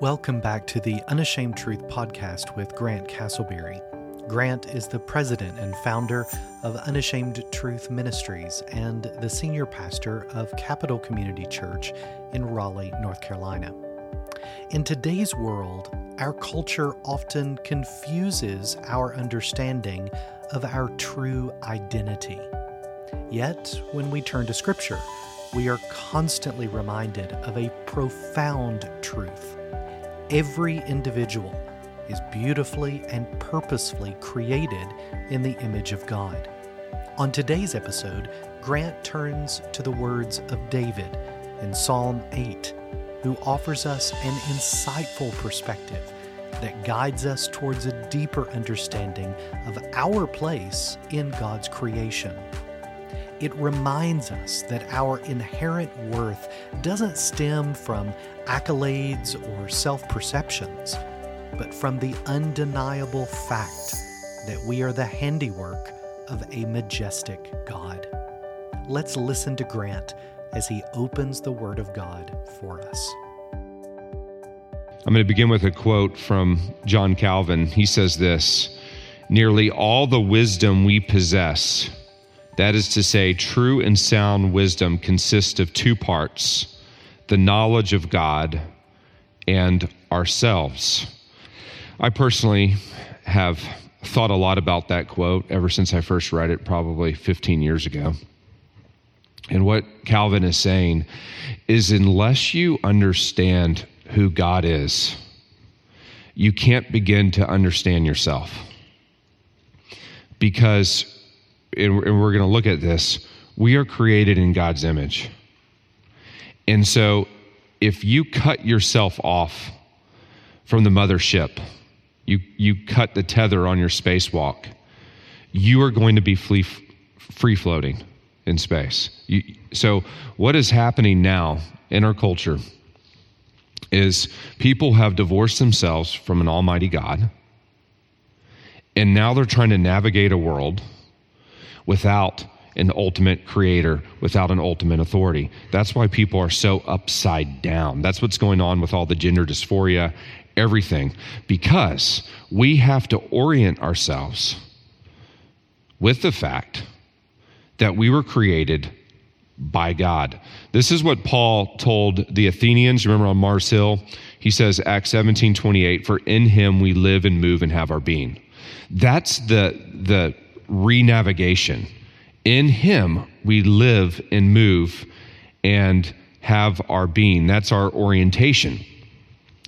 Welcome back to the Unashamed Truth podcast with Grant Castleberry. Grant is the president and founder of Unashamed Truth Ministries and the senior pastor of Capital Community Church in Raleigh, North Carolina. In today's world, our culture often confuses our understanding of our true identity. Yet, when we turn to Scripture, we are constantly reminded of a profound truth Every individual is beautifully and purposefully created in the image of God. On today's episode, Grant turns to the words of David in Psalm 8, who offers us an insightful perspective that guides us towards a deeper understanding of our place in God's creation. It reminds us that our inherent worth doesn't stem from accolades or self perceptions, but from the undeniable fact that we are the handiwork of a majestic God. Let's listen to Grant as he opens the Word of God for us. I'm going to begin with a quote from John Calvin. He says this Nearly all the wisdom we possess that is to say, true and sound wisdom consists of two parts the knowledge of God and ourselves. I personally have thought a lot about that quote ever since I first read it, probably 15 years ago. And what Calvin is saying is unless you understand who God is, you can't begin to understand yourself. Because and we're going to look at this, we are created in God's image. And so if you cut yourself off from the mothership, you, you cut the tether on your spacewalk, you are going to be free, free floating in space. You, so, what is happening now in our culture is people have divorced themselves from an almighty God, and now they're trying to navigate a world without an ultimate creator, without an ultimate authority. That's why people are so upside down. That's what's going on with all the gender dysphoria, everything, because we have to orient ourselves with the fact that we were created by God. This is what Paul told the Athenians. Remember on Mars Hill? He says, Acts 17 28, for in him we live and move and have our being. That's the, the renavigation. In Him, we live and move and have our being. That's our orientation.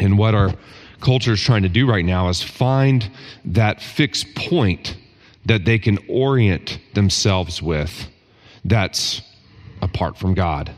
And what our culture is trying to do right now is find that fixed point that they can orient themselves with that's apart from God.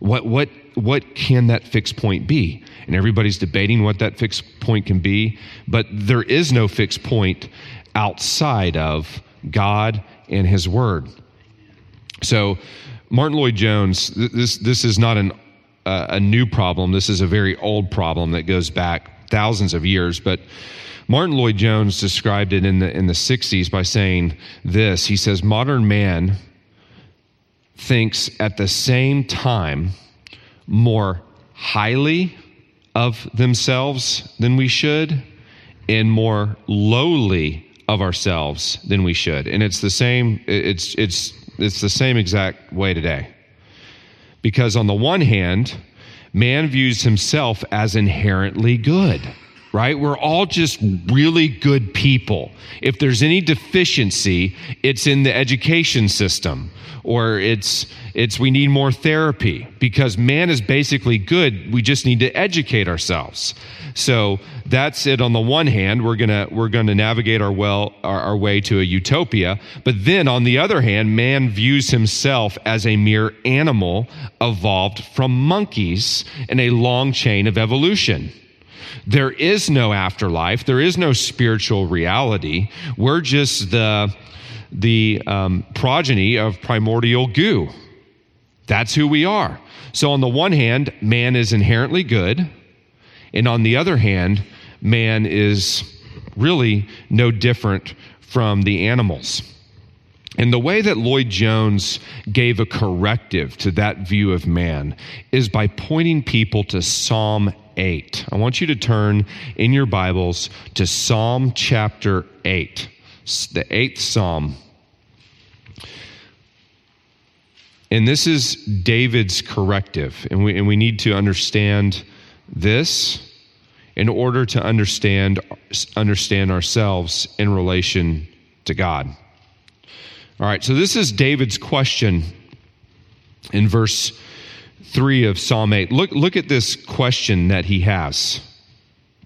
What, what, what can that fixed point be? And everybody's debating what that fixed point can be, but there is no fixed point outside of God and His Word. So, Martyn Lloyd-Jones, this, this is not an, uh, a new problem. This is a very old problem that goes back thousands of years. But Martyn Lloyd-Jones described it in the, in the 60s by saying this He says, Modern man thinks at the same time more highly of themselves than we should and more lowly of ourselves than we should. And it's the same it's it's it's the same exact way today. Because on the one hand, man views himself as inherently good right? We're all just really good people. If there's any deficiency, it's in the education system or it's it's we need more therapy because man is basically good. We just need to educate ourselves. So that's it on the one hand, we're going to we're going to navigate our well our, our way to a utopia, but then on the other hand, man views himself as a mere animal evolved from monkeys in a long chain of evolution. There is no afterlife. There is no spiritual reality. We're just the, the um, progeny of primordial goo. That's who we are. So, on the one hand, man is inherently good. And on the other hand, man is really no different from the animals. And the way that Lloyd Jones gave a corrective to that view of man is by pointing people to Psalm 8. I want you to turn in your Bibles to Psalm chapter 8, the eighth Psalm. And this is David's corrective. And we, and we need to understand this in order to understand, understand ourselves in relation to God. All right, so this is David's question in verse 3 of Psalm 8. Look, look at this question that he has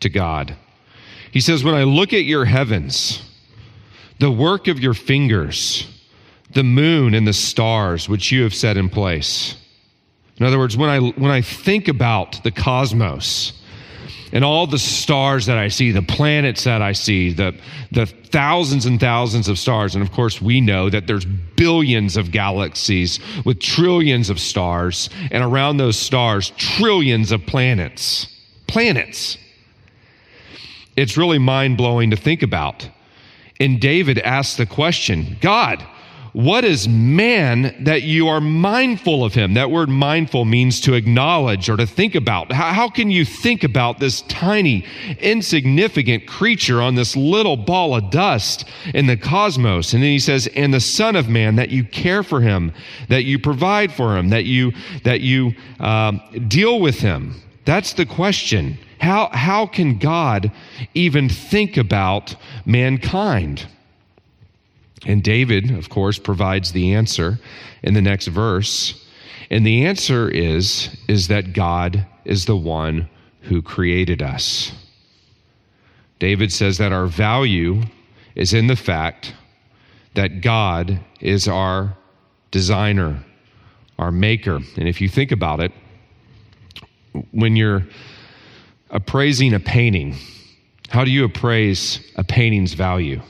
to God. He says, When I look at your heavens, the work of your fingers, the moon and the stars which you have set in place. In other words, when I, when I think about the cosmos and all the stars that I see, the planets that I see, the, the thousands and thousands of stars, and of course, we know that there's billions of galaxies with trillions of stars, and around those stars, trillions of planets. Planets. It's really mind blowing to think about. And David asked the question God, what is man that you are mindful of him? That word mindful means to acknowledge or to think about. How, how, can you think about this tiny, insignificant creature on this little ball of dust in the cosmos? And then he says, and the son of man, that you care for him, that you provide for him, that you, that you um, deal with him. That's the question. How, how can God even think about mankind? And David, of course, provides the answer in the next verse. And the answer is, is that God is the one who created us. David says that our value is in the fact that God is our designer, our maker. And if you think about it, when you're appraising a painting, how do you appraise a painting's value?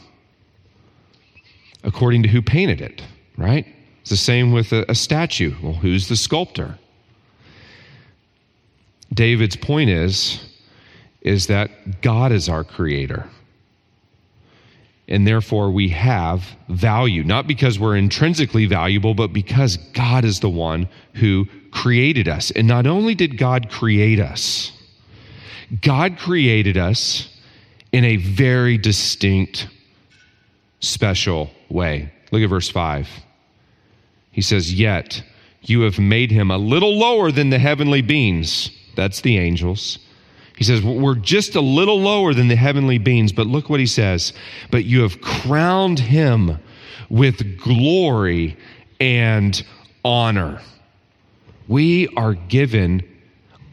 According to who painted it, right? It's the same with a, a statue. Well, who's the sculptor? David's point is is that God is our creator. And therefore, we have value, not because we're intrinsically valuable, but because God is the one who created us. And not only did God create us, God created us in a very distinct, special way. Look at verse 5. He says, Yet you have made him a little lower than the heavenly beings. That's the angels. He says, We're just a little lower than the heavenly beings, but look what he says. But you have crowned him with glory and honor. We are given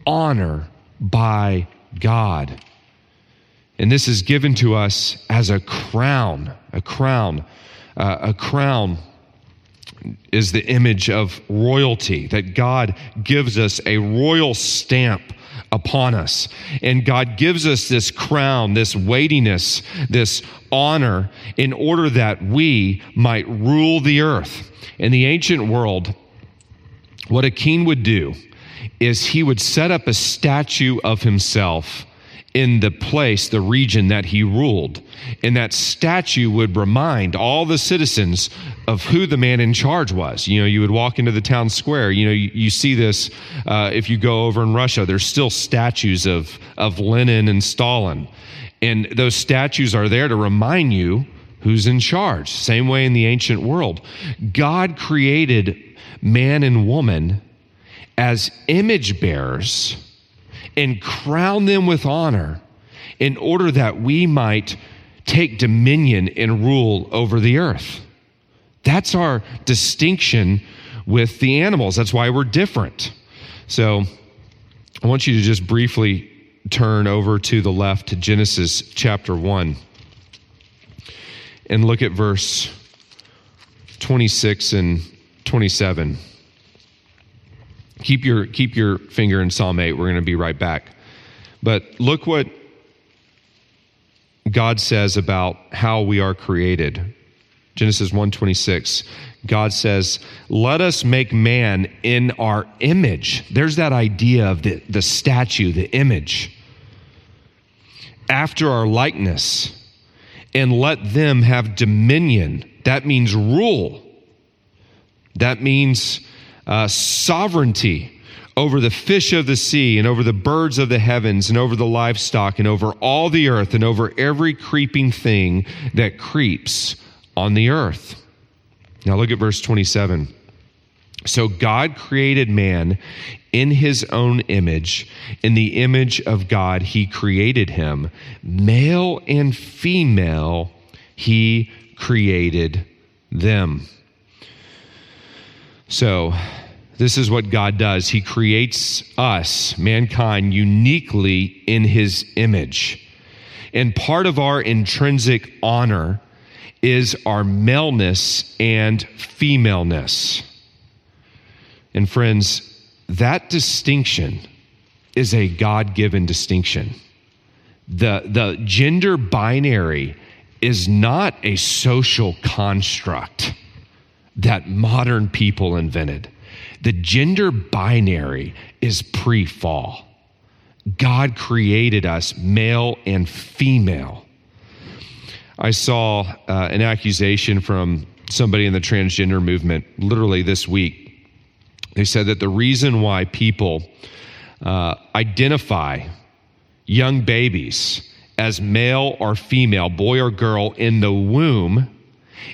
honor by God. And this is given to us as a crown, a crown uh, a crown is the image of royalty, that God gives us a royal stamp upon us. And God gives us this crown, this weightiness, this honor, in order that we might rule the earth. In the ancient world, what a king would do is he would set up a statue of himself in the place, the region that he ruled. And that statue would remind all the citizens of who the man in charge was. You know, you would walk into the town square. You know, you, you see this uh, if you go over in Russia. There's still statues of, of Lenin and Stalin. And those statues are there to remind you who's in charge. Same way in the ancient world. God created man and woman as image bearers and crown them with honor in order that we might take dominion and rule over the earth. That's our distinction with the animals. That's why we're different. So I want you to just briefly turn over to the left to Genesis chapter 1 and look at verse 26 and 27. Keep your, keep your finger in Psalm 8. We're going to be right back. But look what God says about how we are created. Genesis 1:26. God says, "Let us make man in our image." There's that idea of the, the statue, the image. after our likeness and let them have dominion. That means rule. That means uh, sovereignty over the fish of the sea and over the birds of the heavens and over the livestock and over all the earth and over every creeping thing that creeps on the earth. Now look at verse 27. So God created man in his own image. In the image of God, he created him. Male and female, he created them. So, this is what God does. He creates us, mankind, uniquely in his image. And part of our intrinsic honor is our maleness and femaleness. And friends, that distinction is a God given distinction. The, the gender binary is not a social construct that modern people invented. The gender binary is pre fall. God created us male and female. I saw uh, an accusation from somebody in the transgender movement literally this week they said that the reason why people uh, identify young babies as male or female, boy or girl, in the womb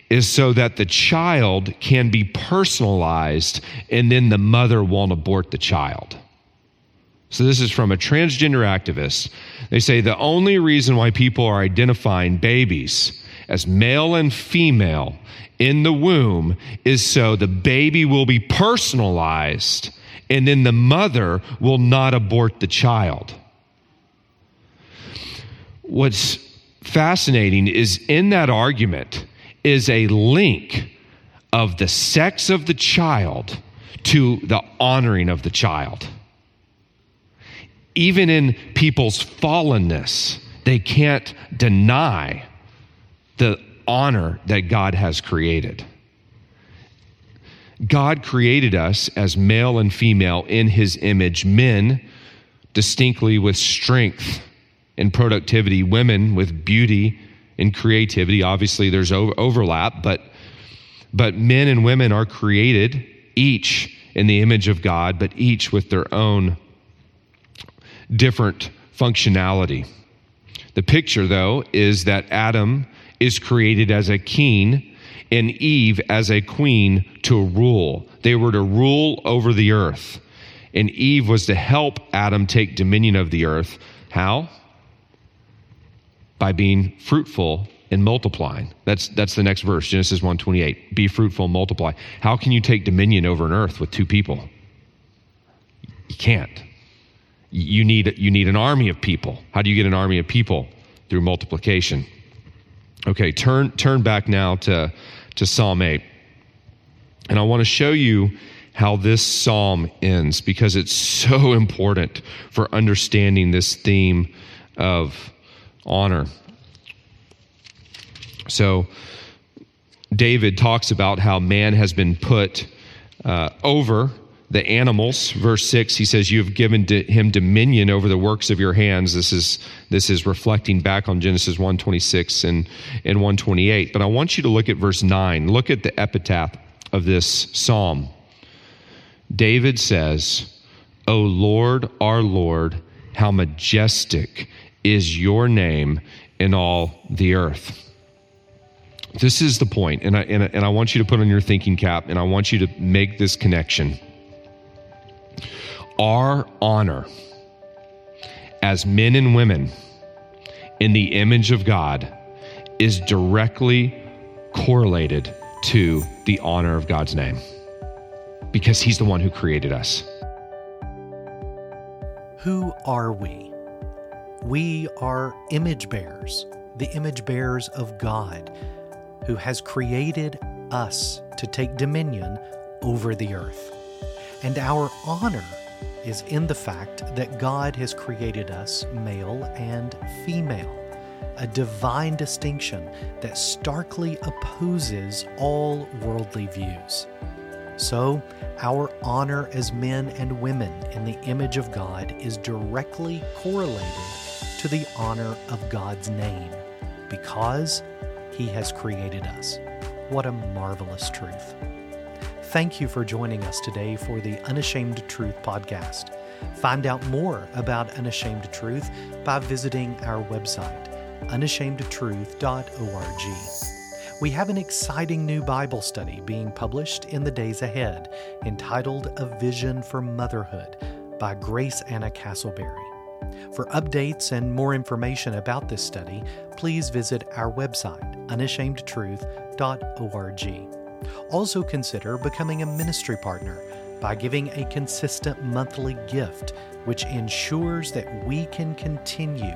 is so that the child can be personalized and then the mother won't abort the child. So, this is from a transgender activist. They say the only reason why people are identifying babies as male and female in the womb is so the baby will be personalized and then the mother will not abort the child. What's fascinating is in that argument is a link of the sex of the child to the honoring of the child. Even in people's fallenness, they can't deny the honor that God has created. God created us as male and female in his image, men distinctly with strength and productivity, women with beauty and creativity. Obviously, there's overlap, but, but men and women are created each in the image of God, but each with their own different functionality. The picture, though, is that Adam is created as a king and Eve as a queen to rule. They were to rule over the earth. And Eve was to help Adam take dominion of the earth. How? By being fruitful and multiplying. That's that's the next verse, Genesis 1:28. Be fruitful and multiply. How can you take dominion over an earth with two people? You can't. You need you need an army of people. How do you get an army of people? Through multiplication. Okay, turn turn back now to to Psalm 8. And I want to show you how this psalm ends because it's so important for understanding this theme of honor. So, David talks about how man has been put uh, over the animals. Verse 6 he says you have given him dominion over the works of your hands. This is this is reflecting back on genesis 126 and and 128 but i want you to look at verse 9 look at the epitaph of this psalm. David says o lord our lord how majestic is your name in all the earth this is the point and I, and, and I want you to put on your thinking cap and i want you to make this connection our honor as men and women in the image of God is directly correlated to the honor of God's name because He's the one who created us. Who are we? We are image bearers, the image bearers of God, who has created us to take dominion over the earth. And our honor is in the fact that God has created us male and female, a divine distinction that starkly opposes all worldly views. So, our honor as men and women in the image of God is directly correlated to the honor of God's name because He has created us. What a marvelous truth. Thank you for joining us today for the Unashamed Truth podcast. Find out more about Unashamed Truth by visiting our website, unashamedtruth.org. We have an exciting new Bible study being published in the days ahead entitled A Vision for Motherhood by Grace Anna Castleberry. For updates and more information about this study, please visit our website, unashamedtruth.org. Also, consider becoming a ministry partner by giving a consistent monthly gift, which ensures that we can continue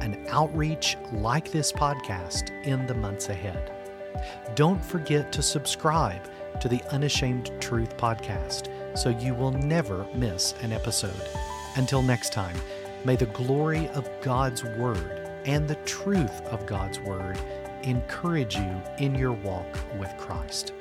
an outreach like this podcast in the months ahead. Don't forget to subscribe to the Unashamed Truth podcast so you will never miss an episode. Until next time, may the glory of God's Word and the truth of God's Word encourage you in your walk with Christ.